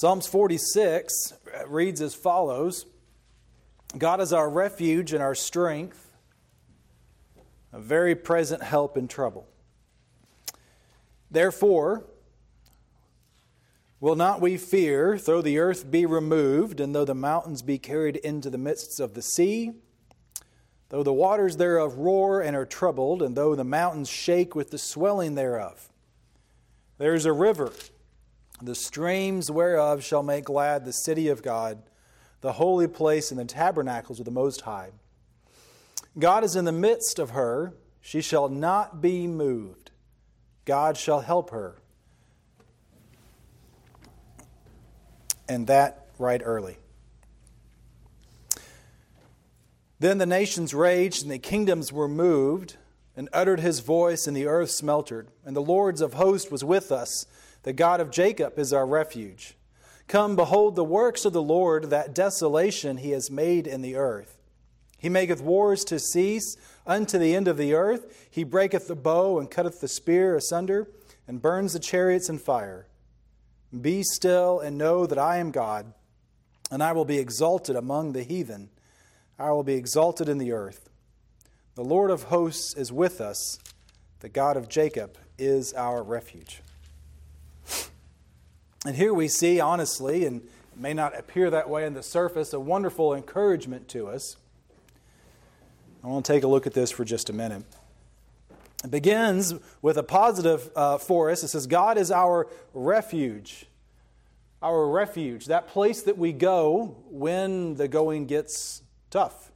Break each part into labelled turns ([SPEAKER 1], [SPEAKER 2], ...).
[SPEAKER 1] Psalms 46 reads as follows God is our refuge and our strength, a very present help in trouble. Therefore, will not we fear, though the earth be removed, and though the mountains be carried into the midst of the sea? Though the waters thereof roar and are troubled, and though the mountains shake with the swelling thereof. There is a river, the streams whereof shall make glad the city of God, the holy place and the tabernacles of the Most High. God is in the midst of her, she shall not be moved. God shall help her. And that right early. Then the nations raged, and the kingdoms were moved, and uttered his voice, and the earth smeltered. And the Lord's of hosts was with us. The God of Jacob is our refuge. Come, behold the works of the Lord, that desolation he has made in the earth. He maketh wars to cease unto the end of the earth. He breaketh the bow and cutteth the spear asunder, and burns the chariots in fire. Be still and know that I am God, and I will be exalted among the heathen. I will be exalted in the earth. The Lord of hosts is with us. The God of Jacob is our refuge. And here we see, honestly, and it may not appear that way on the surface, a wonderful encouragement to us. I want to take a look at this for just a minute. It begins with a positive uh, for us. It says, God is our refuge. Our refuge, that place that we go when the going gets tough.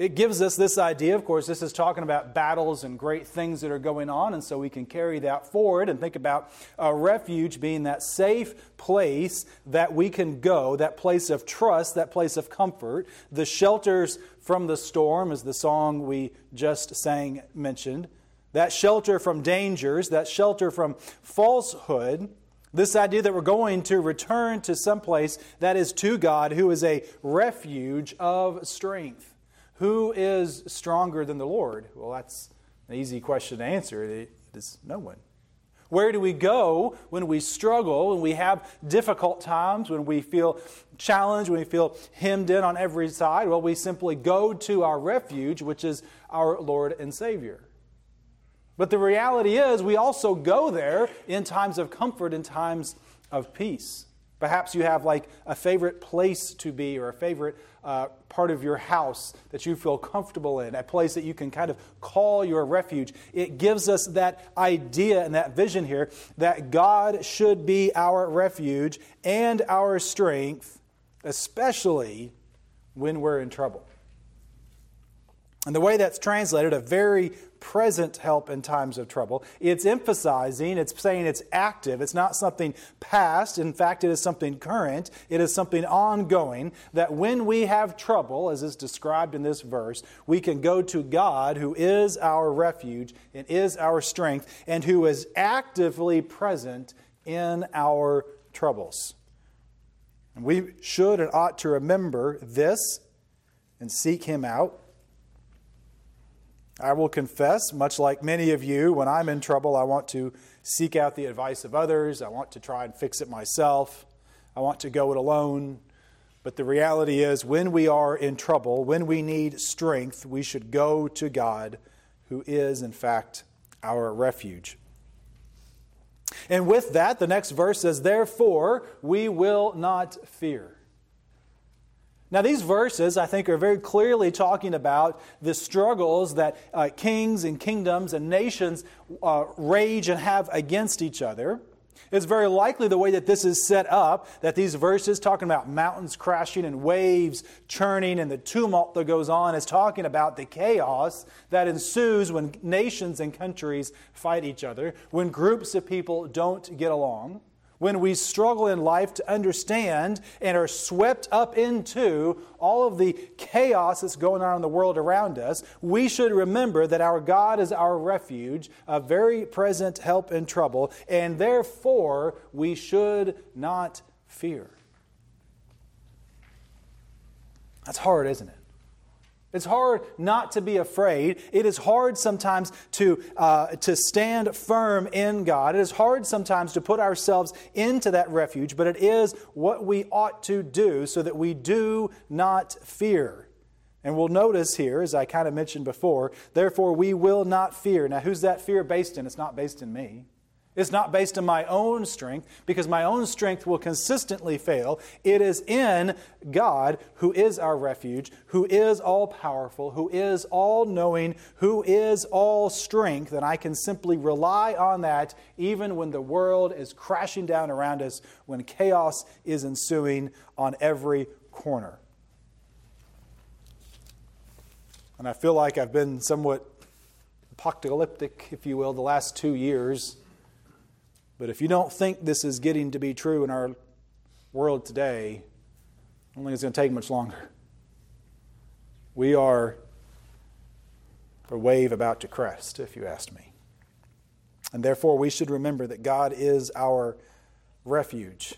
[SPEAKER 1] It gives us this idea, of course, this is talking about battles and great things that are going on, and so we can carry that forward and think about a refuge being that safe place that we can go, that place of trust, that place of comfort. The shelters from the storm, as the song we just sang mentioned, that shelter from dangers, that shelter from falsehood. This idea that we're going to return to some place that is to God, who is a refuge of strength. Who is stronger than the Lord? Well, that's an easy question to answer. It is no one. Where do we go when we struggle, when we have difficult times, when we feel challenged, when we feel hemmed in on every side? Well, we simply go to our refuge, which is our Lord and Savior. But the reality is, we also go there in times of comfort, in times of peace. Perhaps you have like a favorite place to be or a favorite uh, part of your house that you feel comfortable in, a place that you can kind of call your refuge. It gives us that idea and that vision here that God should be our refuge and our strength, especially when we're in trouble. And the way that's translated, a very present help in times of trouble, it's emphasizing, it's saying it's active. It's not something past. In fact, it is something current. It is something ongoing. That when we have trouble, as is described in this verse, we can go to God, who is our refuge and is our strength, and who is actively present in our troubles. And we should and ought to remember this and seek Him out. I will confess, much like many of you, when I'm in trouble, I want to seek out the advice of others. I want to try and fix it myself. I want to go it alone. But the reality is, when we are in trouble, when we need strength, we should go to God, who is, in fact, our refuge. And with that, the next verse says, Therefore, we will not fear. Now, these verses, I think, are very clearly talking about the struggles that uh, kings and kingdoms and nations uh, rage and have against each other. It's very likely the way that this is set up, that these verses talking about mountains crashing and waves churning and the tumult that goes on is talking about the chaos that ensues when nations and countries fight each other, when groups of people don't get along when we struggle in life to understand and are swept up into all of the chaos that's going on in the world around us, we should remember that our God is our refuge, a very present help in trouble, and therefore we should not fear. That's hard, isn't it? It's hard not to be afraid. It is hard sometimes to, uh, to stand firm in God. It is hard sometimes to put ourselves into that refuge, but it is what we ought to do so that we do not fear. And we'll notice here, as I kind of mentioned before, therefore we will not fear. Now, who's that fear based in? It's not based in me. It's not based on my own strength because my own strength will consistently fail. It is in God who is our refuge, who is all powerful, who is all knowing, who is all strength, and I can simply rely on that even when the world is crashing down around us, when chaos is ensuing on every corner. And I feel like I've been somewhat apocalyptic, if you will, the last two years but if you don't think this is getting to be true in our world today, I don't think it's going to take much longer. We are a wave about to crest, if you ask me. And therefore, we should remember that God is our refuge.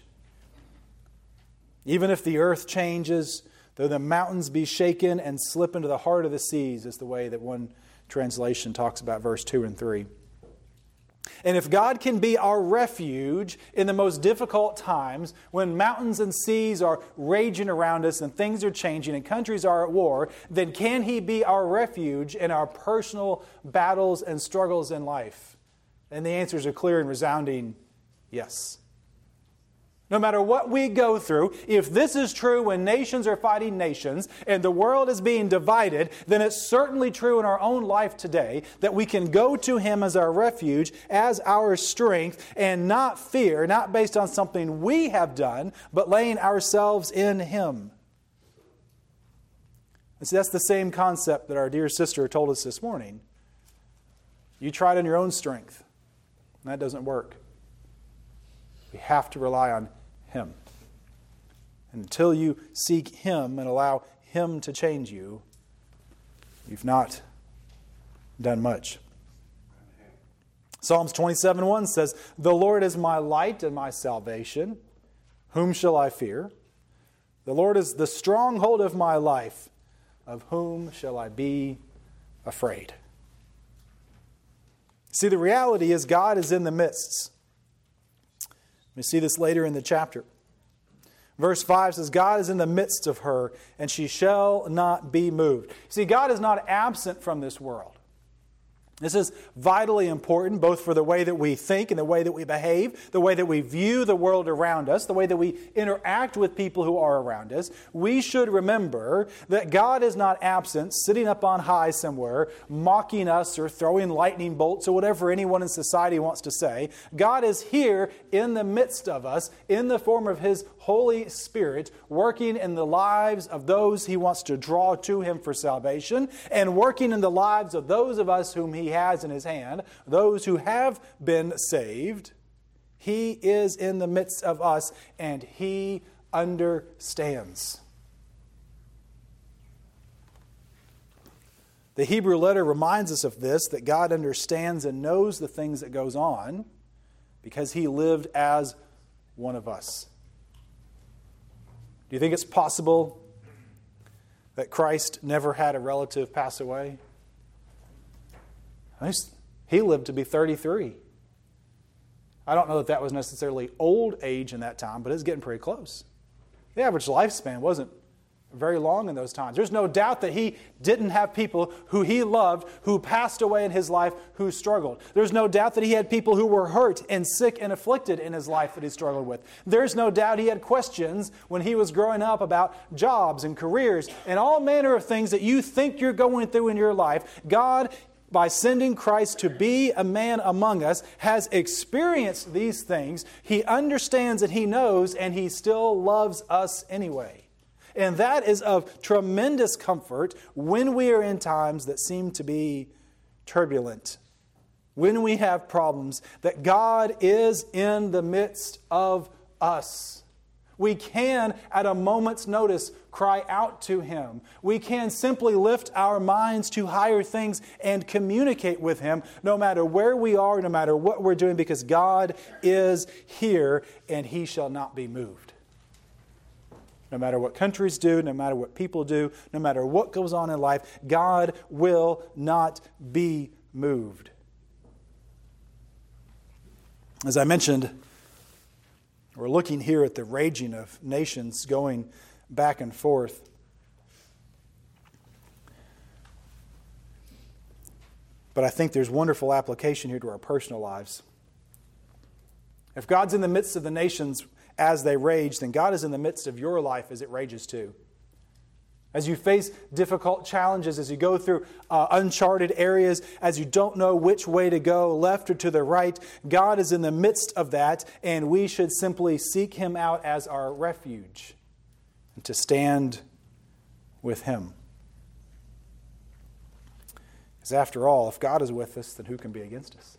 [SPEAKER 1] Even if the earth changes, though the mountains be shaken and slip into the heart of the seas, is the way that one translation talks about verse 2 and 3. And if God can be our refuge in the most difficult times, when mountains and seas are raging around us and things are changing and countries are at war, then can He be our refuge in our personal battles and struggles in life? And the answers are clear and resounding yes. No matter what we go through, if this is true when nations are fighting nations and the world is being divided, then it's certainly true in our own life today that we can go to Him as our refuge, as our strength, and not fear, not based on something we have done, but laying ourselves in Him. And see, that's the same concept that our dear sister told us this morning. You it in your own strength, and that doesn't work. We have to rely on him. Until you seek Him and allow Him to change you, you've not done much. Psalms 27 1 says, The Lord is my light and my salvation. Whom shall I fear? The Lord is the stronghold of my life. Of whom shall I be afraid? See, the reality is God is in the midst. We see this later in the chapter. Verse 5 says, God is in the midst of her, and she shall not be moved. See, God is not absent from this world. This is vitally important, both for the way that we think and the way that we behave, the way that we view the world around us, the way that we interact with people who are around us. We should remember that God is not absent, sitting up on high somewhere, mocking us or throwing lightning bolts or whatever anyone in society wants to say. God is here in the midst of us in the form of His Holy Spirit, working in the lives of those He wants to draw to Him for salvation, and working in the lives of those of us whom He has in his hand, those who have been saved, he is in the midst of us and he understands. The Hebrew letter reminds us of this that God understands and knows the things that goes on because he lived as one of us. Do you think it's possible that Christ never had a relative pass away? He lived to be 33. I don't know that that was necessarily old age in that time, but it's getting pretty close. The average lifespan wasn't very long in those times. There's no doubt that he didn't have people who he loved who passed away in his life who struggled. There's no doubt that he had people who were hurt and sick and afflicted in his life that he struggled with. There's no doubt he had questions when he was growing up about jobs and careers and all manner of things that you think you're going through in your life. God by sending Christ to be a man among us, has experienced these things. He understands and he knows, and he still loves us anyway. And that is of tremendous comfort when we are in times that seem to be turbulent, when we have problems, that God is in the midst of us. We can, at a moment's notice, cry out to Him. We can simply lift our minds to higher things and communicate with Him no matter where we are, no matter what we're doing, because God is here and He shall not be moved. No matter what countries do, no matter what people do, no matter what goes on in life, God will not be moved. As I mentioned, we're looking here at the raging of nations going back and forth. But I think there's wonderful application here to our personal lives. If God's in the midst of the nations as they rage, then God is in the midst of your life as it rages too. As you face difficult challenges, as you go through uh, uncharted areas, as you don't know which way to go, left or to the right, God is in the midst of that, and we should simply seek Him out as our refuge and to stand with Him. Because after all, if God is with us, then who can be against us?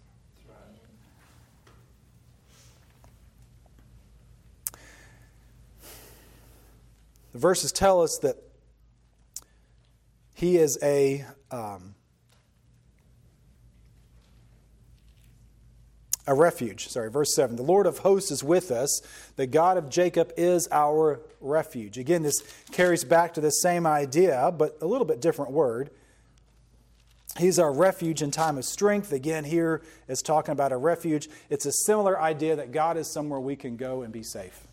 [SPEAKER 1] The verses tell us that he is a um, a refuge. Sorry, verse 7. The Lord of hosts is with us. The God of Jacob is our refuge. Again, this carries back to the same idea, but a little bit different word. He's our refuge in time of strength. Again, here is talking about a refuge. It's a similar idea that God is somewhere we can go and be safe.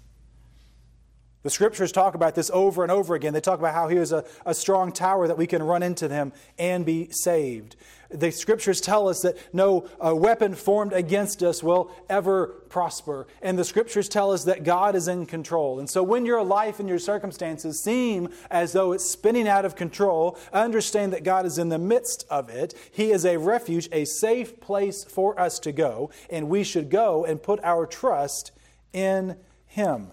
[SPEAKER 1] The scriptures talk about this over and over again. They talk about how he is a, a strong tower that we can run into them and be saved. The scriptures tell us that no uh, weapon formed against us will ever prosper. And the scriptures tell us that God is in control. And so when your life and your circumstances seem as though it's spinning out of control, understand that God is in the midst of it. He is a refuge, a safe place for us to go. And we should go and put our trust in Him.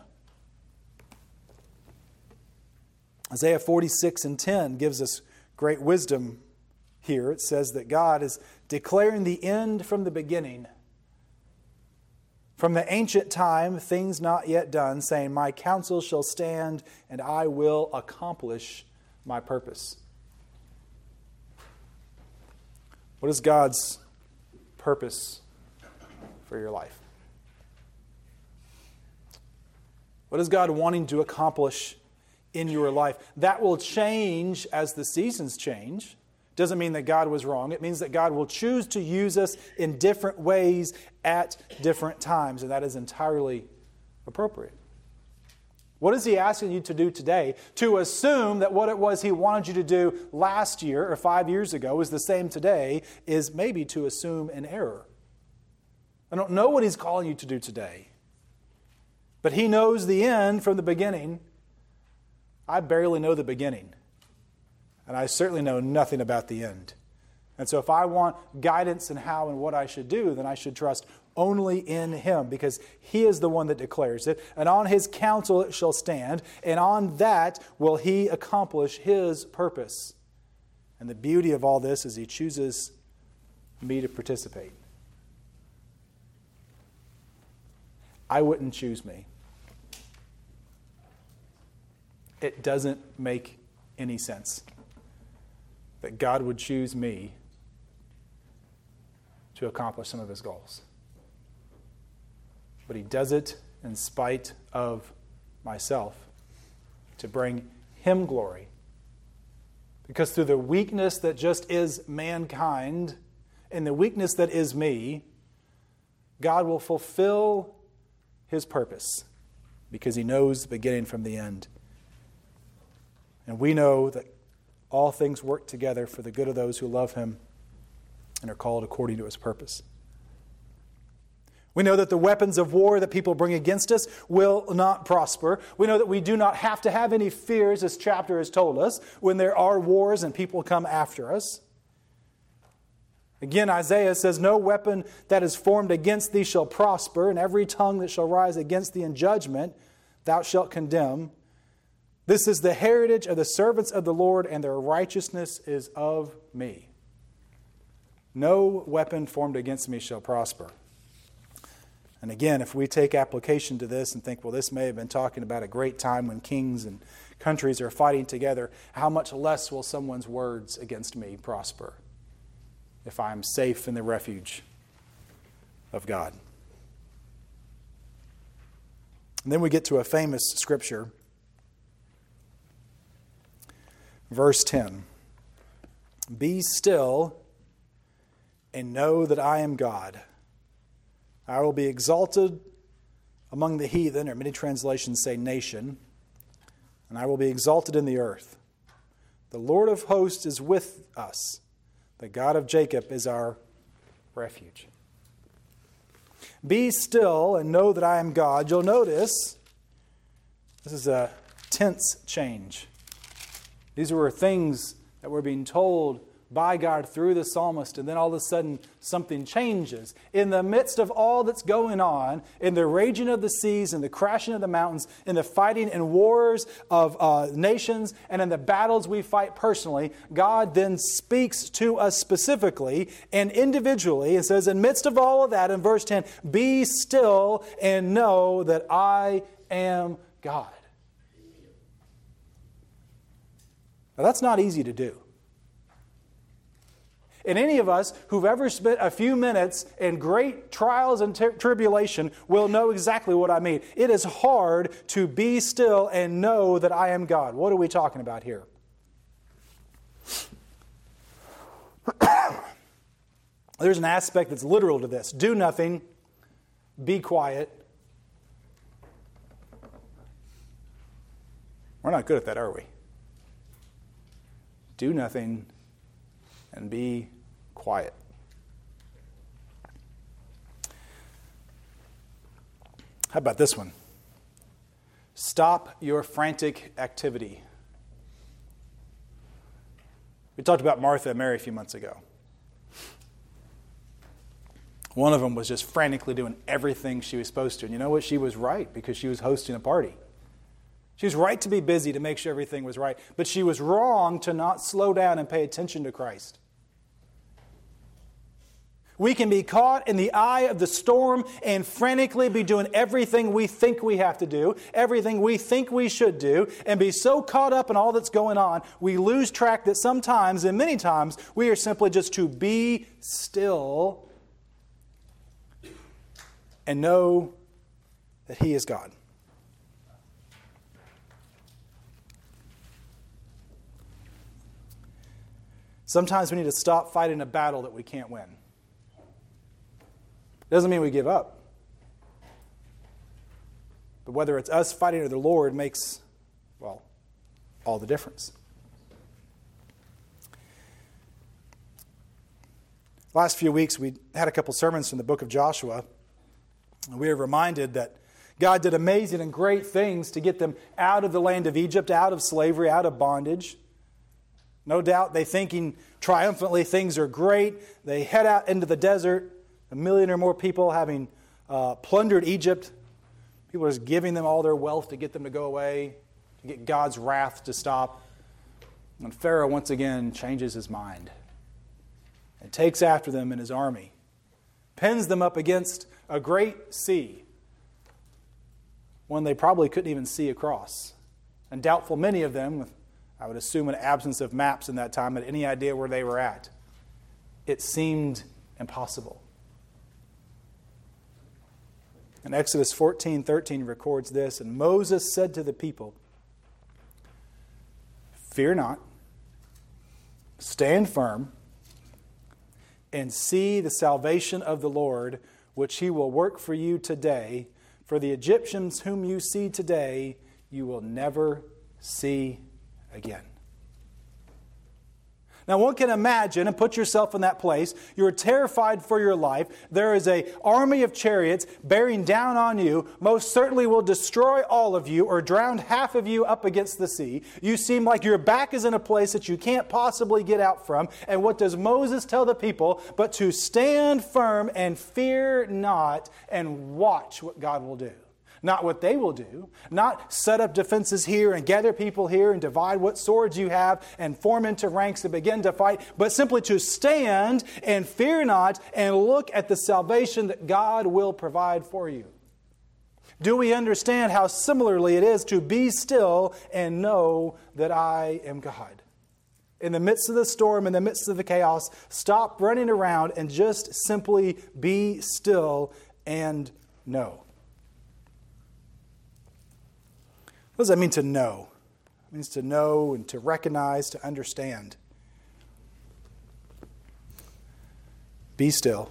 [SPEAKER 1] Isaiah 46 and 10 gives us great wisdom here. It says that God is declaring the end from the beginning. From the ancient time, things not yet done, saying, My counsel shall stand, and I will accomplish my purpose. What is God's purpose for your life? What is God wanting to accomplish in your life. That will change as the seasons change. Doesn't mean that God was wrong. It means that God will choose to use us in different ways at different times, and that is entirely appropriate. What is He asking you to do today? To assume that what it was He wanted you to do last year or five years ago is the same today is maybe to assume an error. I don't know what He's calling you to do today, but He knows the end from the beginning I barely know the beginning, and I certainly know nothing about the end. And so, if I want guidance in how and what I should do, then I should trust only in Him because He is the one that declares it. And on His counsel it shall stand, and on that will He accomplish His purpose. And the beauty of all this is He chooses me to participate. I wouldn't choose me. It doesn't make any sense that God would choose me to accomplish some of his goals. But he does it in spite of myself to bring him glory. Because through the weakness that just is mankind and the weakness that is me, God will fulfill his purpose because he knows the beginning from the end. And we know that all things work together for the good of those who love him and are called according to his purpose. We know that the weapons of war that people bring against us will not prosper. We know that we do not have to have any fears, as chapter has told us, when there are wars and people come after us. Again, Isaiah says, No weapon that is formed against thee shall prosper, and every tongue that shall rise against thee in judgment thou shalt condemn. This is the heritage of the servants of the Lord, and their righteousness is of me. No weapon formed against me shall prosper. And again, if we take application to this and think, well, this may have been talking about a great time when kings and countries are fighting together, how much less will someone's words against me prosper if I am safe in the refuge of God? And then we get to a famous scripture Verse 10 Be still and know that I am God. I will be exalted among the heathen, or many translations say nation, and I will be exalted in the earth. The Lord of hosts is with us. The God of Jacob is our refuge. Be still and know that I am God. You'll notice this is a tense change. These were things that were being told by God through the psalmist, and then all of a sudden something changes. In the midst of all that's going on, in the raging of the seas, in the crashing of the mountains, in the fighting and wars of uh, nations, and in the battles we fight personally, God then speaks to us specifically and individually and says, In midst of all of that, in verse 10, be still and know that I am God. Now, that's not easy to do. And any of us who've ever spent a few minutes in great trials and tribulation will know exactly what I mean. It is hard to be still and know that I am God. What are we talking about here? There's an aspect that's literal to this do nothing, be quiet. We're not good at that, are we? Do nothing and be quiet. How about this one? Stop your frantic activity. We talked about Martha and Mary a few months ago. One of them was just frantically doing everything she was supposed to. And you know what? She was right because she was hosting a party. She was right to be busy to make sure everything was right, but she was wrong to not slow down and pay attention to Christ. We can be caught in the eye of the storm and frantically be doing everything we think we have to do, everything we think we should do, and be so caught up in all that's going on, we lose track that sometimes, and many times, we are simply just to be still and know that He is God. Sometimes we need to stop fighting a battle that we can't win. Doesn't mean we give up. But whether it's us fighting or the Lord makes, well, all the difference. Last few weeks, we had a couple sermons from the book of Joshua. And we were reminded that God did amazing and great things to get them out of the land of Egypt, out of slavery, out of bondage. No doubt they thinking triumphantly things are great. They head out into the desert a million or more people having uh, plundered Egypt. People are just giving them all their wealth to get them to go away, to get God's wrath to stop. And Pharaoh once again changes his mind and takes after them in his army, pins them up against a great sea, one they probably couldn't even see across. And doubtful many of them, with, I would assume, an absence of maps in that time, had any idea where they were at. It seemed impossible. And Exodus 14 13 records this. And Moses said to the people, Fear not, stand firm, and see the salvation of the Lord, which he will work for you today. For the Egyptians whom you see today, you will never see again. Now, one can imagine and put yourself in that place. You're terrified for your life. There is a army of chariots bearing down on you. Most certainly will destroy all of you or drown half of you up against the sea. You seem like your back is in a place that you can't possibly get out from. And what does Moses tell the people? But to stand firm and fear not and watch what God will do not what they will do, not set up defenses here and gather people here and divide what swords you have and form into ranks and begin to fight, but simply to stand and fear not and look at the salvation that God will provide for you. Do we understand how similarly it is to be still and know that I am God? In the midst of the storm, in the midst of the chaos, stop running around and just simply be still and know. What does that mean to know? It means to know and to recognize, to understand. Be still.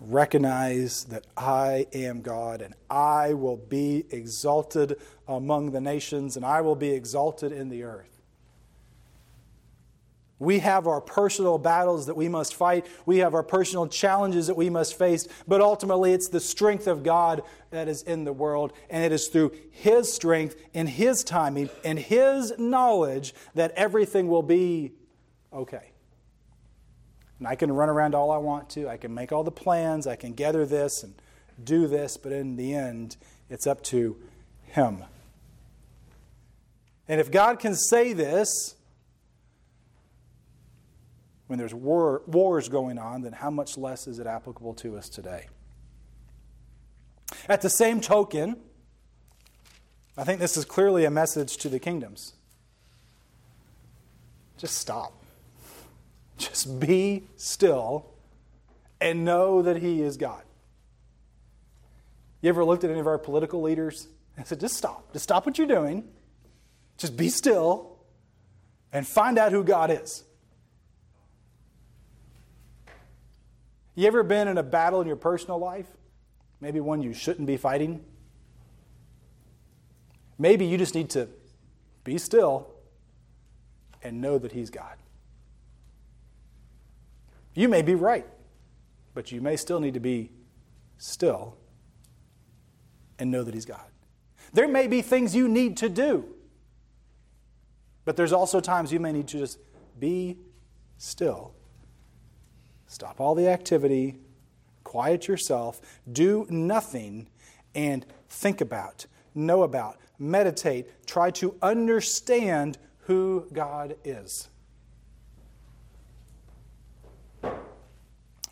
[SPEAKER 1] Recognize that I am God and I will be exalted among the nations and I will be exalted in the earth. We have our personal battles that we must fight. We have our personal challenges that we must face. But ultimately, it's the strength of God that is in the world. And it is through His strength and His timing and His knowledge that everything will be okay. And I can run around all I want to. I can make all the plans. I can gather this and do this. But in the end, it's up to Him. And if God can say this, when there's war, wars going on, then how much less is it applicable to us today? At the same token, I think this is clearly a message to the kingdoms. Just stop. Just be still and know that He is God. You ever looked at any of our political leaders and said, just stop. Just stop what you're doing. Just be still and find out who God is. You ever been in a battle in your personal life? Maybe one you shouldn't be fighting? Maybe you just need to be still and know that He's God. You may be right, but you may still need to be still and know that He's God. There may be things you need to do, but there's also times you may need to just be still Stop all the activity, quiet yourself, do nothing, and think about, know about, meditate, try to understand who God is.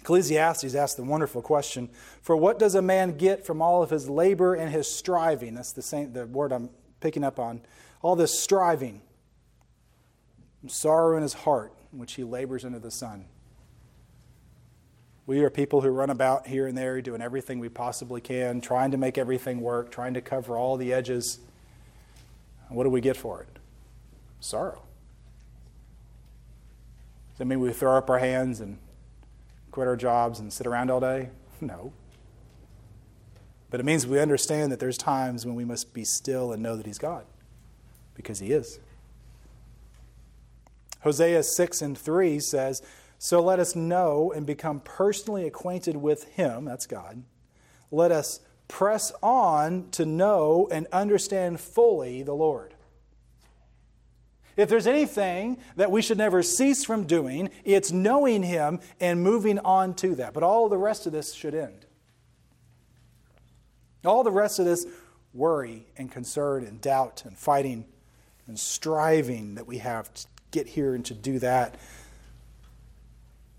[SPEAKER 1] Ecclesiastes asks the wonderful question For what does a man get from all of his labor and his striving? That's the, same, the word I'm picking up on. All this striving, sorrow in his heart, which he labors under the sun. We are people who run about here and there doing everything we possibly can, trying to make everything work, trying to cover all the edges. what do we get for it? Sorrow. Does that mean we throw up our hands and quit our jobs and sit around all day? No. But it means we understand that there's times when we must be still and know that He's God, because He is. Hosea 6 and 3 says, so let us know and become personally acquainted with Him, that's God. Let us press on to know and understand fully the Lord. If there's anything that we should never cease from doing, it's knowing Him and moving on to that. But all the rest of this should end. All the rest of this worry and concern and doubt and fighting and striving that we have to get here and to do that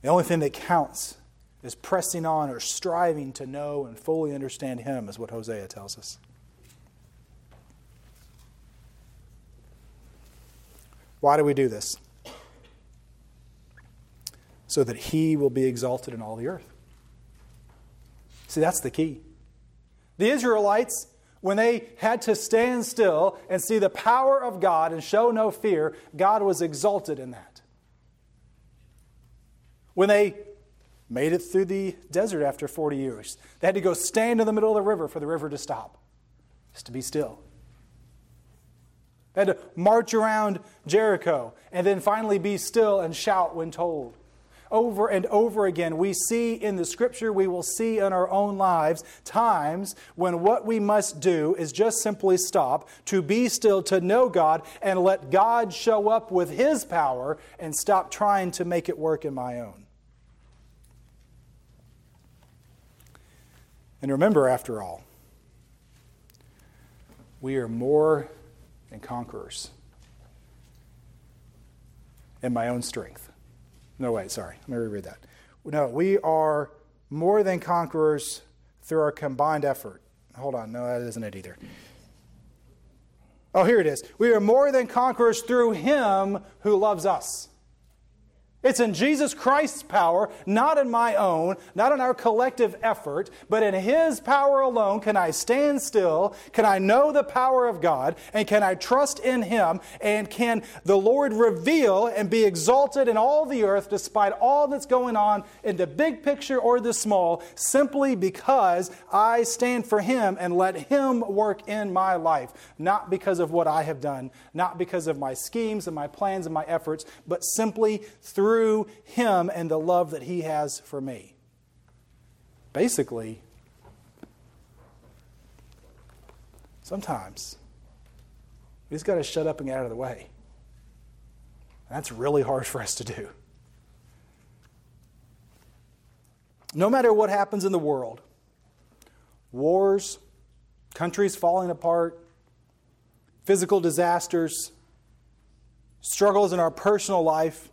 [SPEAKER 1] the only thing that counts is pressing on or striving to know and fully understand Him, is what Hosea tells us. Why do we do this? So that He will be exalted in all the earth. See, that's the key. The Israelites, when they had to stand still and see the power of God and show no fear, God was exalted in that. When they made it through the desert after 40 years, they had to go stand in the middle of the river for the river to stop, just to be still. They had to march around Jericho and then finally be still and shout when told. Over and over again, we see in the scripture, we will see in our own lives times when what we must do is just simply stop, to be still, to know God, and let God show up with His power and stop trying to make it work in my own. And remember, after all, we are more than conquerors in my own strength. No, wait, sorry. Let me reread that. No, we are more than conquerors through our combined effort. Hold on, no, that isn't it either. Oh, here it is. We are more than conquerors through Him who loves us. It's in Jesus Christ's power, not in my own, not in our collective effort, but in His power alone can I stand still, can I know the power of God, and can I trust in Him, and can the Lord reveal and be exalted in all the earth despite all that's going on in the big picture or the small, simply because I stand for Him and let Him work in my life, not because of what I have done, not because of my schemes and my plans and my efforts, but simply through through him and the love that he has for me. Basically, sometimes we just got to shut up and get out of the way. That's really hard for us to do. No matter what happens in the world wars, countries falling apart, physical disasters, struggles in our personal life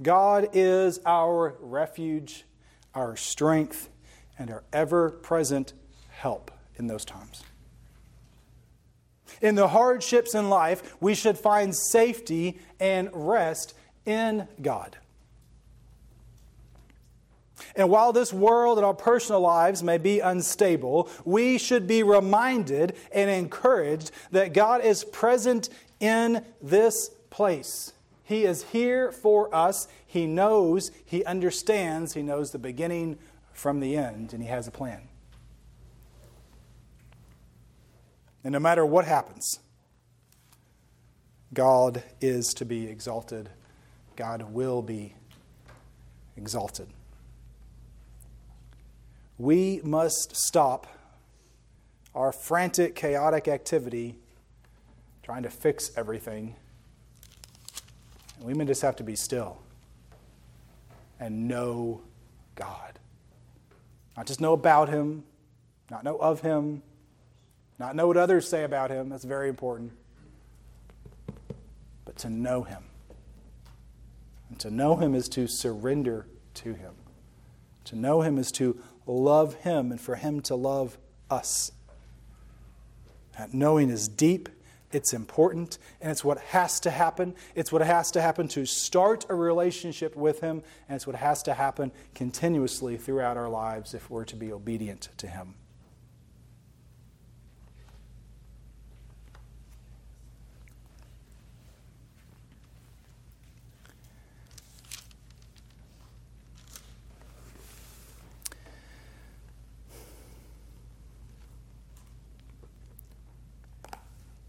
[SPEAKER 1] God is our refuge, our strength, and our ever present help in those times. In the hardships in life, we should find safety and rest in God. And while this world and our personal lives may be unstable, we should be reminded and encouraged that God is present in this place. He is here for us. He knows, He understands, He knows the beginning from the end, and He has a plan. And no matter what happens, God is to be exalted. God will be exalted. We must stop our frantic, chaotic activity trying to fix everything we may just have to be still and know God. Not just know about Him, not know of Him, not know what others say about Him. That's very important. But to know Him. And to know Him is to surrender to Him. To know Him is to love Him and for Him to love us. That knowing is deep it's important, and it's what has to happen. It's what has to happen to start a relationship with Him, and it's what has to happen continuously throughout our lives if we're to be obedient to Him.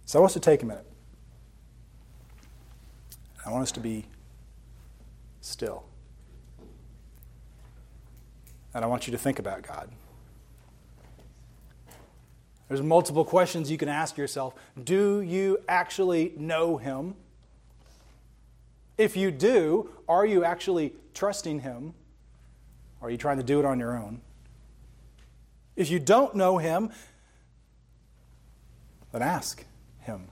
[SPEAKER 1] So I want us to take a minute. I want us to be still. And I want you to think about God. There's multiple questions you can ask yourself. Do you actually know Him? If you do, are you actually trusting Him? Or are you trying to do it on your own? If you don't know Him, then ask. Him.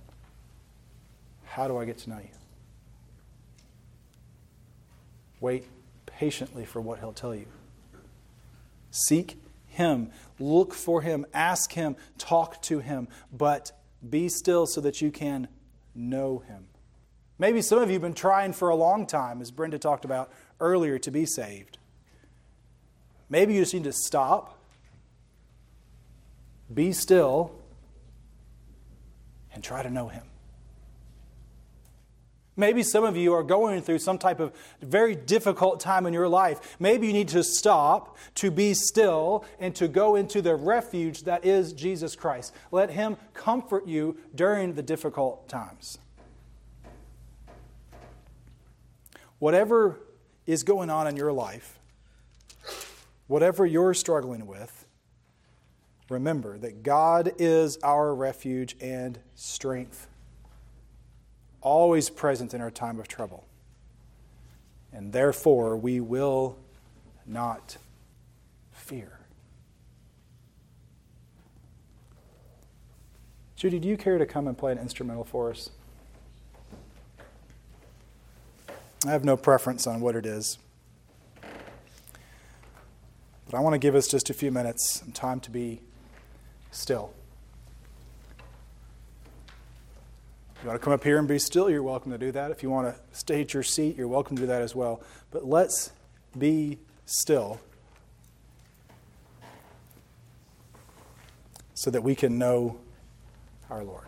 [SPEAKER 1] How do I get to know you? Wait patiently for what He'll tell you. Seek Him, look for Him, ask Him, talk to Him, but be still so that you can know Him. Maybe some of you have been trying for a long time, as Brenda talked about earlier, to be saved. Maybe you just need to stop, be still, and try to know Him. Maybe some of you are going through some type of very difficult time in your life. Maybe you need to stop, to be still, and to go into the refuge that is Jesus Christ. Let Him comfort you during the difficult times. Whatever is going on in your life, whatever you're struggling with, remember that God is our refuge and strength, always present in our time of trouble. And therefore, we will not fear. Judy, do you care to come and play an instrumental for us? I have no preference on what it is. But I want to give us just a few minutes, some time to be still. If you want to come up here and be still, you're welcome to do that. If you want to stay at your seat, you're welcome to do that as well. But let's be still so that we can know our Lord.